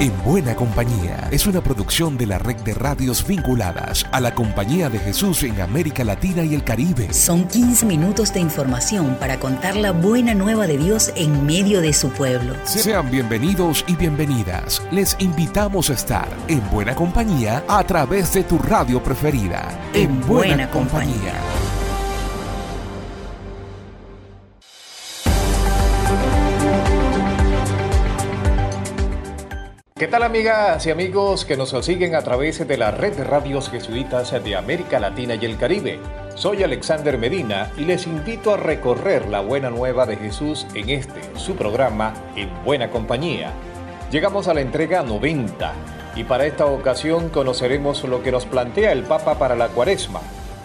En Buena Compañía es una producción de la red de radios vinculadas a la Compañía de Jesús en América Latina y el Caribe. Son 15 minutos de información para contar la buena nueva de Dios en medio de su pueblo. Sean bienvenidos y bienvenidas. Les invitamos a estar en Buena Compañía a través de tu radio preferida. En, Buena, compañía. ¿Qué tal amigas y amigos que nos siguen a través de la red de radios jesuitas de América Latina y el Caribe? Soy Alexander Medina y les invito a recorrer la buena nueva de Jesús en este, su programa, En Buena Compañía. Llegamos a la entrega 90 y para esta ocasión conoceremos lo que nos plantea el Papa para la Cuaresma,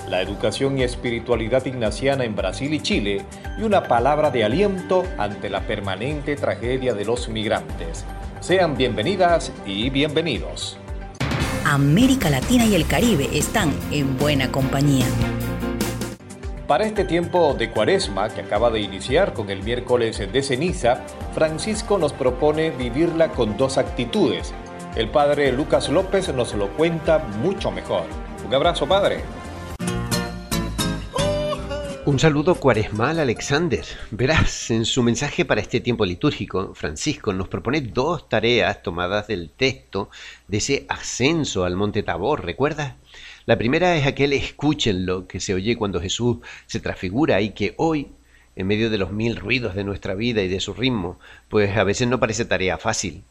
la educación y espiritualidad ignaciana en Brasil y Chile y una palabra de aliento ante la permanente tragedia de los migrantes. Sean bienvenidas y bienvenidos. América Latina y el Caribe están en buena compañía. Para este tiempo de cuaresma que acaba de iniciar con el miércoles de ceniza, Francisco nos propone vivirla con dos actitudes. El padre Lucas López nos lo cuenta mucho mejor. Un abrazo, padre. Un saludo cuaresmal, Alexander. Verás, en su mensaje para este tiempo litúrgico, Francisco nos propone dos tareas tomadas del texto de ese ascenso al monte Tabor, ¿recuerdas? La primera es aquel escúchenlo que se oye cuando Jesús se transfigura y que hoy, en medio de los mil ruidos de nuestra vida y de su ritmo, pues a veces no parece tarea fácil.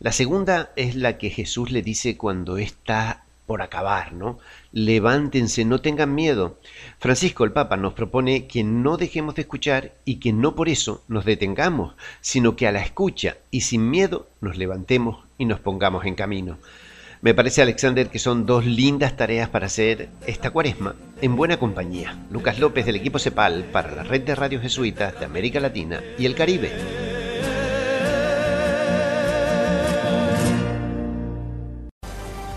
La segunda es la que Jesús le dice cuando está por acabar, ¿no? Levántense, no tengan miedo. Francisco el Papa nos propone que no dejemos de escuchar y que no por eso nos detengamos, sino que a la escucha y sin miedo nos levantemos y nos pongamos en camino. Me parece, Alexander, que son dos lindas tareas para hacer esta cuaresma en buena compañía. Lucas López del equipo CEPAL para la red de radios jesuitas de América Latina y el Caribe.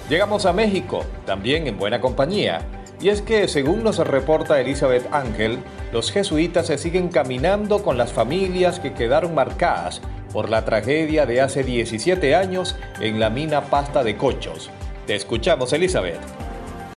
Llegamos a México, también en buena compañía. Y es que, según nos reporta Elizabeth Ángel, los jesuitas se siguen caminando con las familias que quedaron marcadas por la tragedia de hace 17 años en la mina Pasta de Cochos. Te escuchamos, Elizabeth.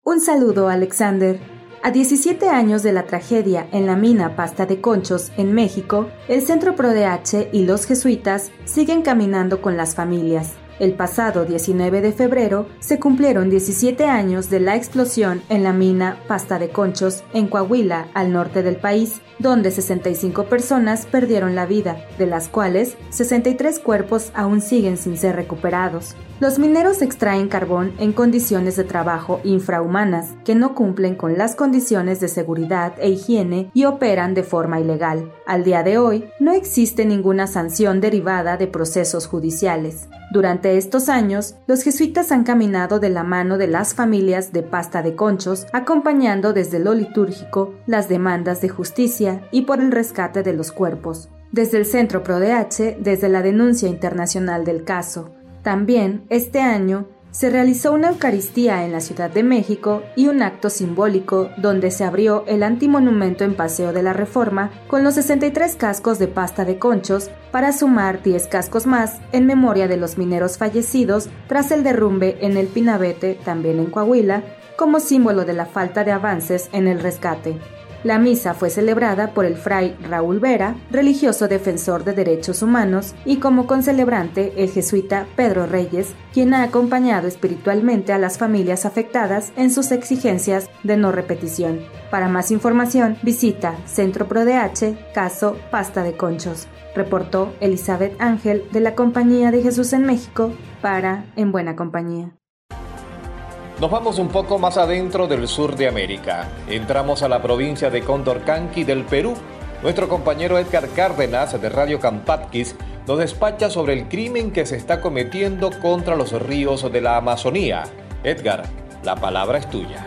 Un saludo, Alexander. A 17 años de la tragedia en la mina Pasta de Conchos, en México, el Centro ProDH y los jesuitas siguen caminando con las familias. El pasado 19 de febrero se cumplieron 17 años de la explosión en la mina Pasta de Conchos en Coahuila, al norte del país, donde 65 personas perdieron la vida, de las cuales 63 cuerpos aún siguen sin ser recuperados. Los mineros extraen carbón en condiciones de trabajo infrahumanas que no cumplen con las condiciones de seguridad e higiene y operan de forma ilegal. Al día de hoy, no existe ninguna sanción derivada de procesos judiciales. Durante estos años, los jesuitas han caminado de la mano de las familias de pasta de conchos, acompañando desde lo litúrgico las demandas de justicia y por el rescate de los cuerpos. Desde el Centro ProDH, desde la denuncia internacional del caso, también, este año, se realizó una Eucaristía en la Ciudad de México y un acto simbólico donde se abrió el antimonumento en Paseo de la Reforma con los 63 cascos de pasta de conchos para sumar 10 cascos más en memoria de los mineros fallecidos tras el derrumbe en el Pinabete, también en Coahuila, como símbolo de la falta de avances en el rescate. La misa fue celebrada por el fray Raúl Vera, religioso defensor de derechos humanos, y como concelebrante el jesuita Pedro Reyes, quien ha acompañado espiritualmente a las familias afectadas en sus exigencias de no repetición. Para más información, visita Centro ProDH, caso Pasta de Conchos. Reportó Elizabeth Ángel de la Compañía de Jesús en México para En Buena Compañía. Nos vamos un poco más adentro del sur de América. Entramos a la provincia de Condorcanqui del Perú. Nuestro compañero Edgar Cárdenas de Radio Campatquis nos despacha sobre el crimen que se está cometiendo contra los ríos de la Amazonía. Edgar, la palabra es tuya.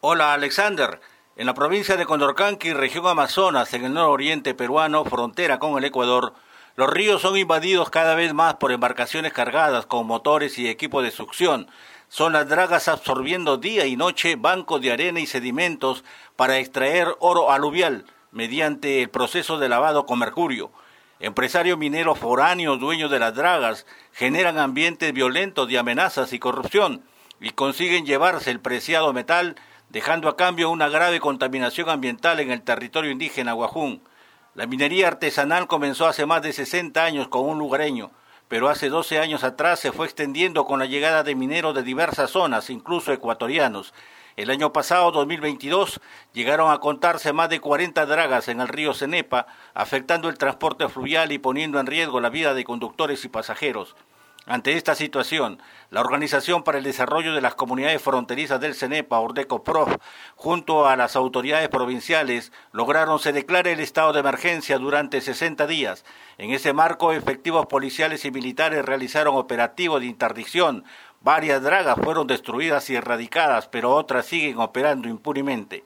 Hola Alexander. En la provincia de Condorcanqui, región Amazonas, en el nororiente peruano, frontera con el Ecuador, los ríos son invadidos cada vez más por embarcaciones cargadas con motores y equipo de succión son las dragas absorbiendo día y noche bancos de arena y sedimentos para extraer oro aluvial mediante el proceso de lavado con mercurio. Empresarios mineros foráneos, dueños de las dragas, generan ambientes violentos de amenazas y corrupción y consiguen llevarse el preciado metal, dejando a cambio una grave contaminación ambiental en el territorio indígena Guajún. La minería artesanal comenzó hace más de 60 años con un lugareño, pero hace 12 años atrás se fue extendiendo con la llegada de mineros de diversas zonas, incluso ecuatorianos, el año pasado, 2022, llegaron a contarse más de 40 dragas en el río Cenepa, afectando el transporte fluvial y poniendo en riesgo la vida de conductores y pasajeros. Ante esta situación, la Organización para el Desarrollo de las Comunidades Fronterizas del CENEPA, Ordeco-Prof, junto a las autoridades provinciales, lograron se declare el estado de emergencia durante 60 días. En ese marco, efectivos policiales y militares realizaron operativos de interdicción, Varias dragas fueron destruidas y erradicadas, pero otras siguen operando impunemente.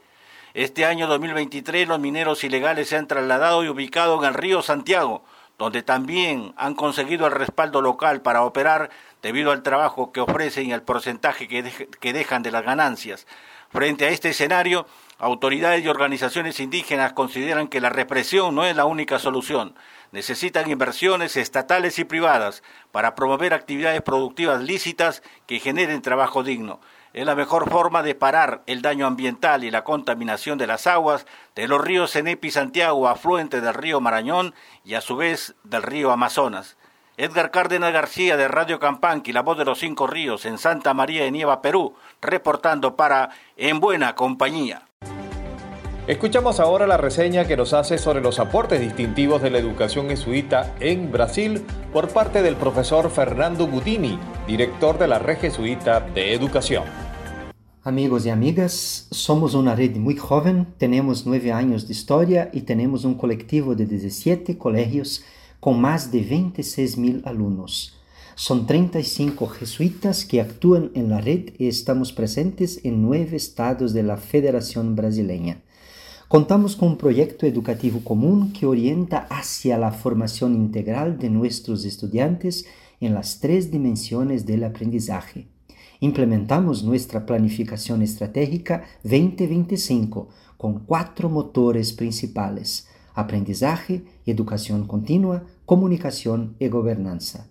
Este año 2023 los mineros ilegales se han trasladado y ubicado en el río Santiago, donde también han conseguido el respaldo local para operar debido al trabajo que ofrecen y al porcentaje que, que dejan de las ganancias. Frente a este escenario, autoridades y organizaciones indígenas consideran que la represión no es la única solución necesitan inversiones estatales y privadas para promover actividades productivas lícitas que generen trabajo digno. Es la mejor forma de parar el daño ambiental y la contaminación de las aguas de los ríos Cenepi y Santiago, afluente del río Marañón y a su vez del río Amazonas. Edgar Cárdenas García de Radio Campanqui, la voz de los cinco ríos en Santa María de Nieva, Perú, reportando para En Buena Compañía. Escuchamos ahora la reseña que nos hace sobre los aportes distintivos de la educación jesuita en Brasil por parte del profesor Fernando Gudini, director de la Red Jesuita de Educación. Amigos y amigas, somos una red muy joven, tenemos nueve años de historia y tenemos un colectivo de 17 colegios con más de 26 mil alumnos. Son 35 jesuitas que actúan en la red y estamos presentes en nueve estados de la Federación Brasileña. Contamos con un proyecto educativo común que orienta hacia la formación integral de nuestros estudiantes en las tres dimensiones del aprendizaje. Implementamos nuestra planificación estratégica 2025 con cuatro motores principales, aprendizaje, educación continua, comunicación y gobernanza.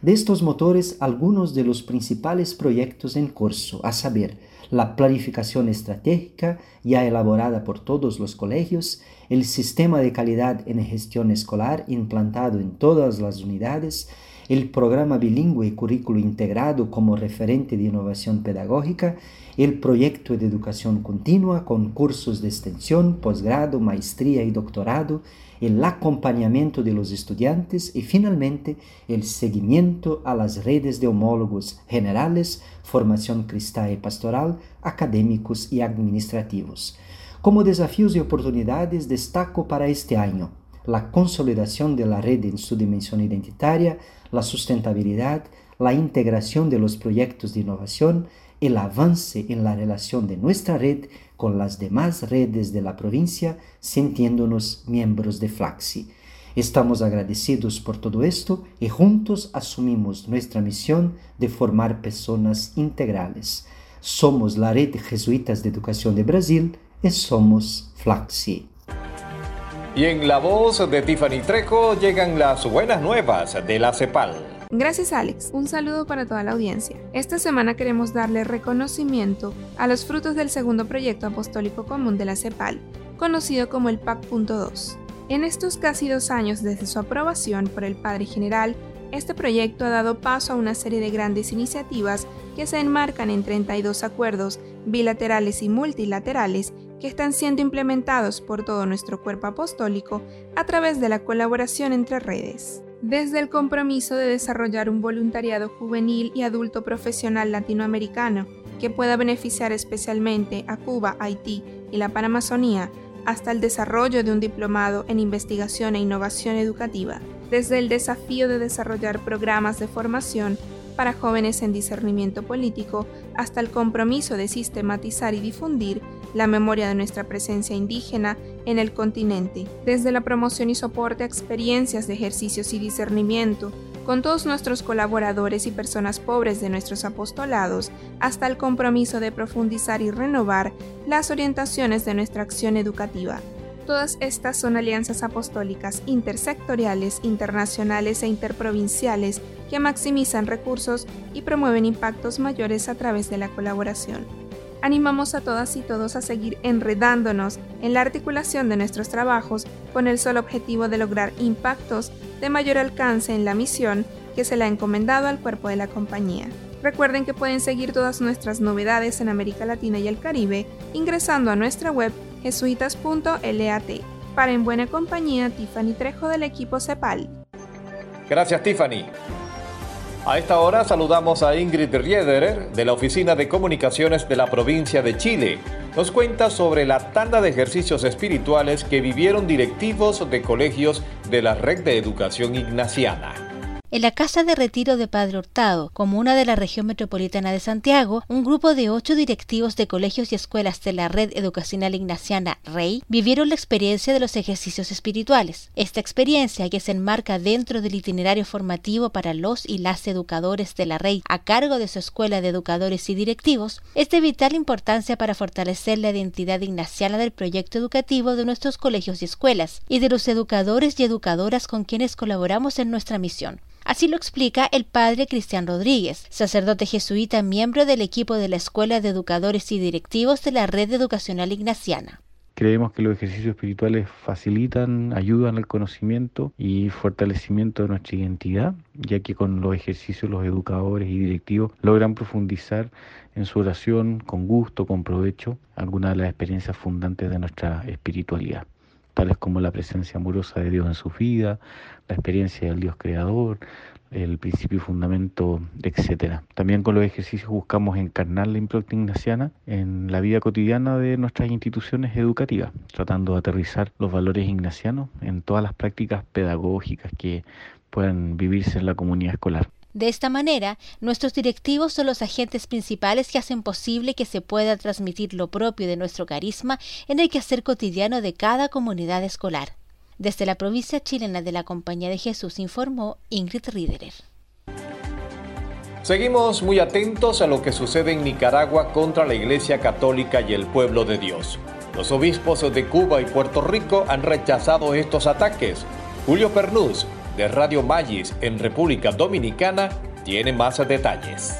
De estos motores, algunos de los principales proyectos en curso, a saber, la planificación estratégica ya elaborada por todos los colegios, el sistema de calidad en gestión escolar implantado en todas las unidades, el programa bilingüe y currículo integrado como referente de innovación pedagógica, el proyecto de educación continua con cursos de extensión, posgrado, maestría y doctorado, el acompañamiento de los estudiantes y finalmente el seguimiento a las redes de homólogos generales, formación cristal y pastoral, académicos y administrativos. Como desafíos y oportunidades destaco para este año la consolidación de la red en su dimensión identitaria, la sustentabilidad, la integración de los proyectos de innovación, el avance en la relación de nuestra red con las demás redes de la provincia, sintiéndonos miembros de Flaxi. Estamos agradecidos por todo esto y juntos asumimos nuestra misión de formar personas integrales. Somos la Red Jesuitas de Educación de Brasil y somos Flaxi. Y en la voz de Tiffany Treco llegan las buenas nuevas de la CEPAL. Gracias Alex, un saludo para toda la audiencia. Esta semana queremos darle reconocimiento a los frutos del segundo proyecto apostólico común de la CEPAL, conocido como el PAC.2. En estos casi dos años desde su aprobación por el Padre General, este proyecto ha dado paso a una serie de grandes iniciativas que se enmarcan en 32 acuerdos bilaterales y multilaterales que están siendo implementados por todo nuestro cuerpo apostólico a través de la colaboración entre redes. Desde el compromiso de desarrollar un voluntariado juvenil y adulto profesional latinoamericano que pueda beneficiar especialmente a Cuba, Haití y la Panamazonía, hasta el desarrollo de un diplomado en investigación e innovación educativa, desde el desafío de desarrollar programas de formación para jóvenes en discernimiento político hasta el compromiso de sistematizar y difundir la memoria de nuestra presencia indígena en el continente, desde la promoción y soporte a experiencias de ejercicios y discernimiento, con todos nuestros colaboradores y personas pobres de nuestros apostolados, hasta el compromiso de profundizar y renovar las orientaciones de nuestra acción educativa Todas estas son alianzas apostólicas intersectoriales, internacionales e interprovinciales que maximizan recursos y promueven impactos mayores a través de la colaboración. Animamos a todas y todos a seguir enredándonos en la articulación de nuestros trabajos con el solo objetivo de lograr impactos de mayor alcance en la misión que se le ha encomendado al cuerpo de la compañía. Recuerden que pueden seguir todas nuestras novedades en América Latina y el Caribe ingresando a nuestra web jesuitas.lat. Para En Buena Compañía, Tiffany Trejo del equipo CEPAL. Gracias, Tiffany. A esta hora saludamos a Ingrid Riederer de la Oficina de Comunicaciones de la provincia de Chile. Nos cuenta sobre la tanda de ejercicios espirituales que vivieron directivos de colegios de la Red de Educación Ignaciana. En la Casa de Retiro de Padre Hurtado, comuna de la región metropolitana de Santiago, un grupo de ocho directivos de colegios y escuelas de la Red Educacional Ignaciana REI vivieron la experiencia de los ejercicios espirituales. Esta experiencia, que se enmarca dentro del itinerario formativo para los y las educadores de la REI a cargo de su escuela de educadores y directivos, es de vital importancia para fortalecer la identidad ignaciana del proyecto educativo de nuestros colegios y escuelas y de los educadores y educadoras con quienes colaboramos en nuestra misión. Así lo explica el padre Cristian Rodríguez, sacerdote jesuita miembro del equipo de la Escuela de Educadores y Directivos de la Red Educacional Ignaciana. Creemos que los ejercicios espirituales facilitan, ayudan al conocimiento y fortalecimiento de nuestra identidad, ya que con los ejercicios los educadores y directivos logran profundizar en su oración con gusto, con provecho, algunas de las experiencias fundantes de nuestra espiritualidad tales como la presencia amorosa de Dios en su vida, la experiencia del Dios creador, el principio y fundamento, etcétera. También con los ejercicios buscamos encarnar la impronta ignaciana en la vida cotidiana de nuestras instituciones educativas, tratando de aterrizar los valores ignacianos en todas las prácticas pedagógicas que puedan vivirse en la comunidad escolar. De esta manera, nuestros directivos son los agentes principales que hacen posible que se pueda transmitir lo propio de nuestro carisma en el quehacer cotidiano de cada comunidad escolar. Desde la provincia chilena de la Compañía de Jesús informó Ingrid Riederer. Seguimos muy atentos a lo que sucede en Nicaragua contra la Iglesia Católica y el pueblo de Dios. Los obispos de Cuba y Puerto Rico han rechazado estos ataques. Julio Pernús de Radio Magis en República Dominicana tiene más detalles.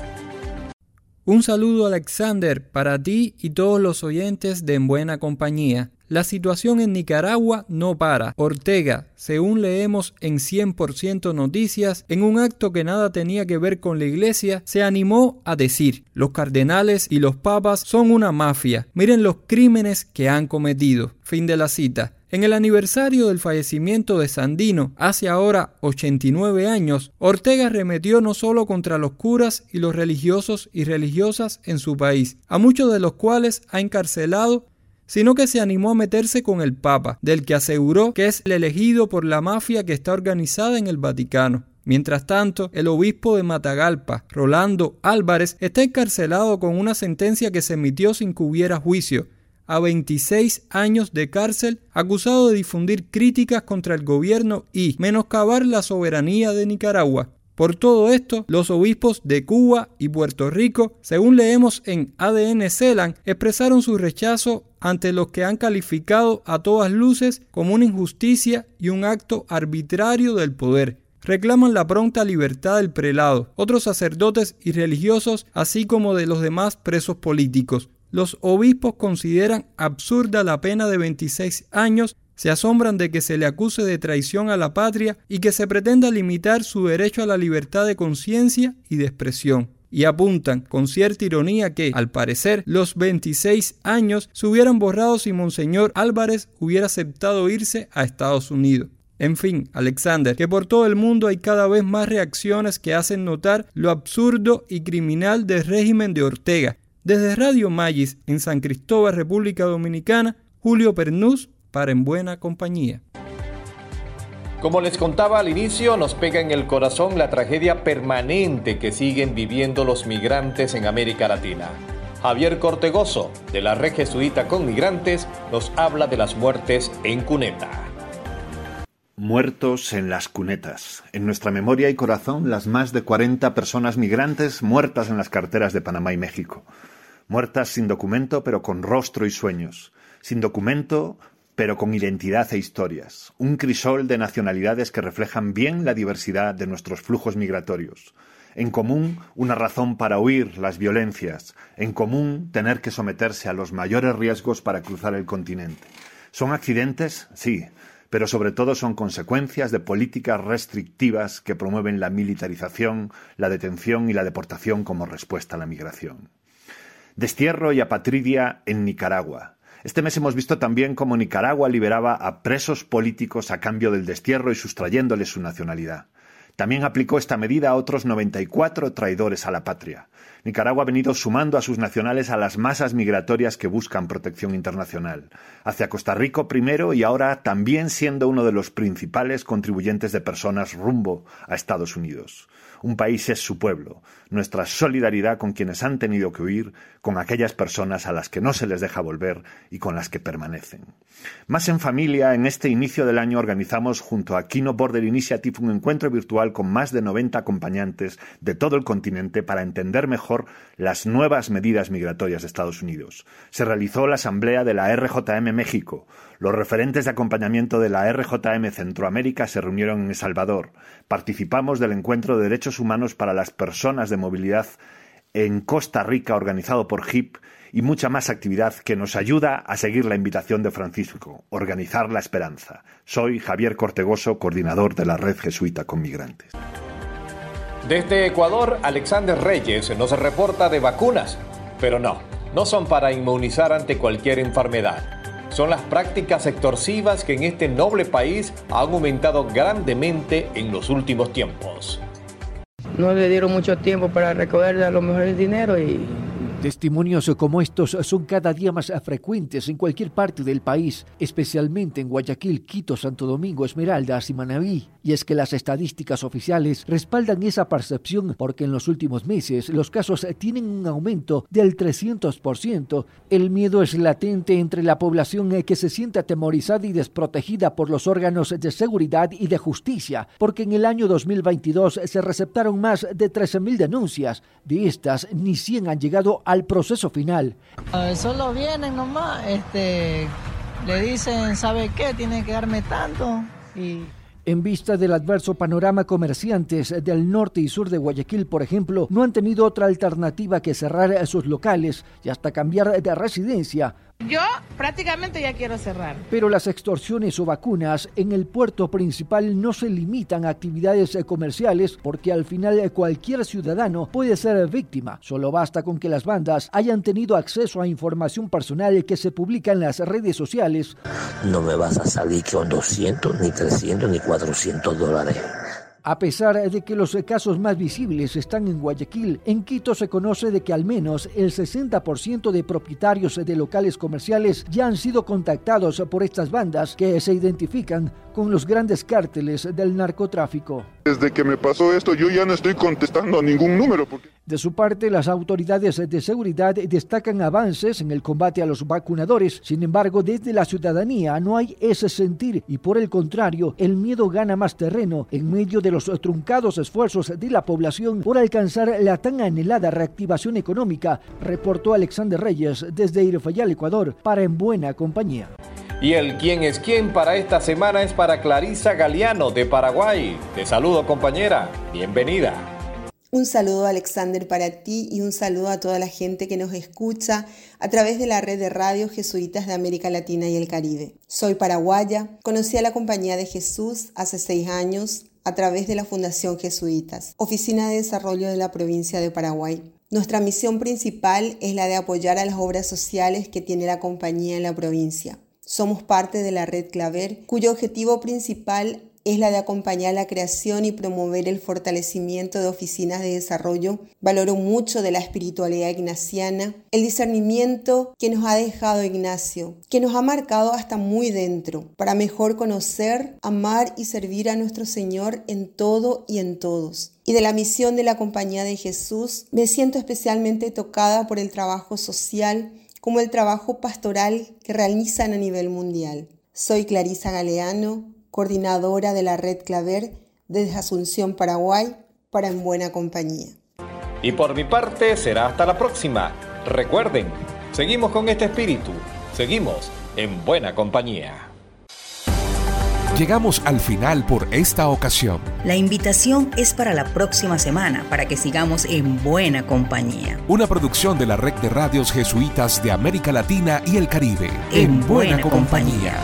Un saludo Alexander para ti y todos los oyentes de En Buena Compañía. La situación en Nicaragua no para. Ortega, según leemos en 100% Noticias, en un acto que nada tenía que ver con la iglesia, se animó a decir, los cardenales y los papas son una mafia. Miren los crímenes que han cometido. Fin de la cita. En el aniversario del fallecimiento de Sandino, hace ahora 89 años, Ortega remetió no solo contra los curas y los religiosos y religiosas en su país, a muchos de los cuales ha encarcelado, sino que se animó a meterse con el Papa, del que aseguró que es el elegido por la mafia que está organizada en el Vaticano. Mientras tanto, el obispo de Matagalpa, Rolando Álvarez, está encarcelado con una sentencia que se emitió sin que hubiera juicio, a 26 años de cárcel acusado de difundir críticas contra el gobierno y menoscabar la soberanía de Nicaragua. Por todo esto, los obispos de Cuba y Puerto Rico, según leemos en ADN CELAN, expresaron su rechazo ante los que han calificado a todas luces como una injusticia y un acto arbitrario del poder. Reclaman la pronta libertad del prelado, otros sacerdotes y religiosos, así como de los demás presos políticos. Los obispos consideran absurda la pena de 26 años, se asombran de que se le acuse de traición a la patria y que se pretenda limitar su derecho a la libertad de conciencia y de expresión y apuntan con cierta ironía que, al parecer, los 26 años se hubieran borrado si Monseñor Álvarez hubiera aceptado irse a Estados Unidos. En fin, Alexander, que por todo el mundo hay cada vez más reacciones que hacen notar lo absurdo y criminal del régimen de Ortega, desde Radio Magis en San Cristóbal, República Dominicana, Julio Pernús para En Buena Compañía. Como les contaba al inicio, nos pega en el corazón la tragedia permanente que siguen viviendo los migrantes en América Latina. Javier Cortegoso, de la Red Jesuita con Migrantes, nos habla de las muertes en cuneta. Muertos en las cunetas. En nuestra memoria y corazón, las más de 40 personas migrantes muertas en las carteras de Panamá y México muertas sin documento pero con rostro y sueños, sin documento pero con identidad e historias, un crisol de nacionalidades que reflejan bien la diversidad de nuestros flujos migratorios. En común, una razón para huir las violencias, en común, tener que someterse a los mayores riesgos para cruzar el continente. ¿Son accidentes? Sí, pero sobre todo son consecuencias de políticas restrictivas que promueven la militarización, la detención y la deportación como respuesta a la migración. Destierro y apatridia en Nicaragua. Este mes hemos visto también cómo Nicaragua liberaba a presos políticos a cambio del destierro y sustrayéndoles su nacionalidad. También aplicó esta medida a otros 94 traidores a la patria. Nicaragua ha venido sumando a sus nacionales a las masas migratorias que buscan protección internacional, hacia Costa Rica primero y ahora también siendo uno de los principales contribuyentes de personas rumbo a Estados Unidos. Un país es su pueblo, nuestra solidaridad con quienes han tenido que huir, con aquellas personas a las que no se les deja volver y con las que permanecen. Más en familia, en este inicio del año organizamos junto a Kino Border Initiative un encuentro virtual con más de 90 acompañantes de todo el continente para entender mejor las nuevas medidas migratorias de Estados Unidos. Se realizó la asamblea de la RJM México, los referentes de acompañamiento de la RJM Centroamérica se reunieron en El Salvador. Participamos del encuentro de derechos humanos para las personas de movilidad en Costa Rica organizado por HIP y mucha más actividad que nos ayuda a seguir la invitación de Francisco, organizar la esperanza. Soy Javier Cortegoso, coordinador de la Red Jesuita con Migrantes. Desde Ecuador, Alexander Reyes nos reporta de vacunas, pero no, no son para inmunizar ante cualquier enfermedad son las prácticas extorsivas que en este noble país han aumentado grandemente en los últimos tiempos. No le dieron mucho tiempo para recoger a lo mejor el dinero y Testimonios como estos son cada día más frecuentes en cualquier parte del país, especialmente en Guayaquil, Quito, Santo Domingo, Esmeraldas y Manabí. Y es que las estadísticas oficiales respaldan esa percepción porque en los últimos meses los casos tienen un aumento del 300%. El miedo es latente entre la población que se siente atemorizada y desprotegida por los órganos de seguridad y de justicia, porque en el año 2022 se receptaron más de 13.000 denuncias. De estas, ni 100 han llegado a al proceso final. Solo vienen nomás, este, le dicen, ¿sabe qué? Tiene que darme tanto. Y en vista del adverso panorama, comerciantes del norte y sur de Guayaquil, por ejemplo, no han tenido otra alternativa que cerrar sus locales y hasta cambiar de residencia yo prácticamente ya quiero cerrar. Pero las extorsiones o vacunas en el puerto principal no se limitan a actividades comerciales porque al final cualquier ciudadano puede ser víctima. Solo basta con que las bandas hayan tenido acceso a información personal que se publica en las redes sociales. No me vas a salir con 200, ni 300, ni 400 dólares. A pesar de que los casos más visibles están en Guayaquil, en Quito se conoce de que al menos el 60% de propietarios de locales comerciales ya han sido contactados por estas bandas que se identifican con los grandes cárteles del narcotráfico. Desde que me pasó esto yo ya no estoy contestando a ningún número. De su parte, las autoridades de seguridad destacan avances en el combate a los vacunadores. Sin embargo, desde la ciudadanía no hay ese sentir y por el contrario, el miedo gana más terreno en medio de los truncados esfuerzos de la población por alcanzar la tan anhelada reactivación económica, reportó Alexander Reyes desde Irfayal, Ecuador, para En Buena Compañía. Y el quién es quién para esta semana es para Clarisa Galeano de Paraguay. Te saludo compañera, bienvenida. Un saludo Alexander para ti y un saludo a toda la gente que nos escucha a través de la red de radios jesuitas de América Latina y el Caribe. Soy paraguaya, conocí a la Compañía de Jesús hace seis años a través de la Fundación Jesuitas, Oficina de Desarrollo de la provincia de Paraguay. Nuestra misión principal es la de apoyar a las obras sociales que tiene la compañía en la provincia. Somos parte de la red Claver, cuyo objetivo principal es la de acompañar la creación y promover el fortalecimiento de oficinas de desarrollo. Valoro mucho de la espiritualidad ignaciana, el discernimiento que nos ha dejado Ignacio, que nos ha marcado hasta muy dentro, para mejor conocer, amar y servir a nuestro Señor en todo y en todos. Y de la misión de la Compañía de Jesús, me siento especialmente tocada por el trabajo social como el trabajo pastoral que realizan a nivel mundial. Soy Clarisa Galeano, coordinadora de la red Claver desde Asunción, Paraguay, para En Buena Compañía. Y por mi parte será hasta la próxima. Recuerden, seguimos con este espíritu Seguimos en buena compañía. Llegamos al final por esta ocasión. La invitación es para la próxima semana para que sigamos en buena compañía. Una producción de la red de radios jesuitas de América Latina y el Caribe. En, buena, compañía.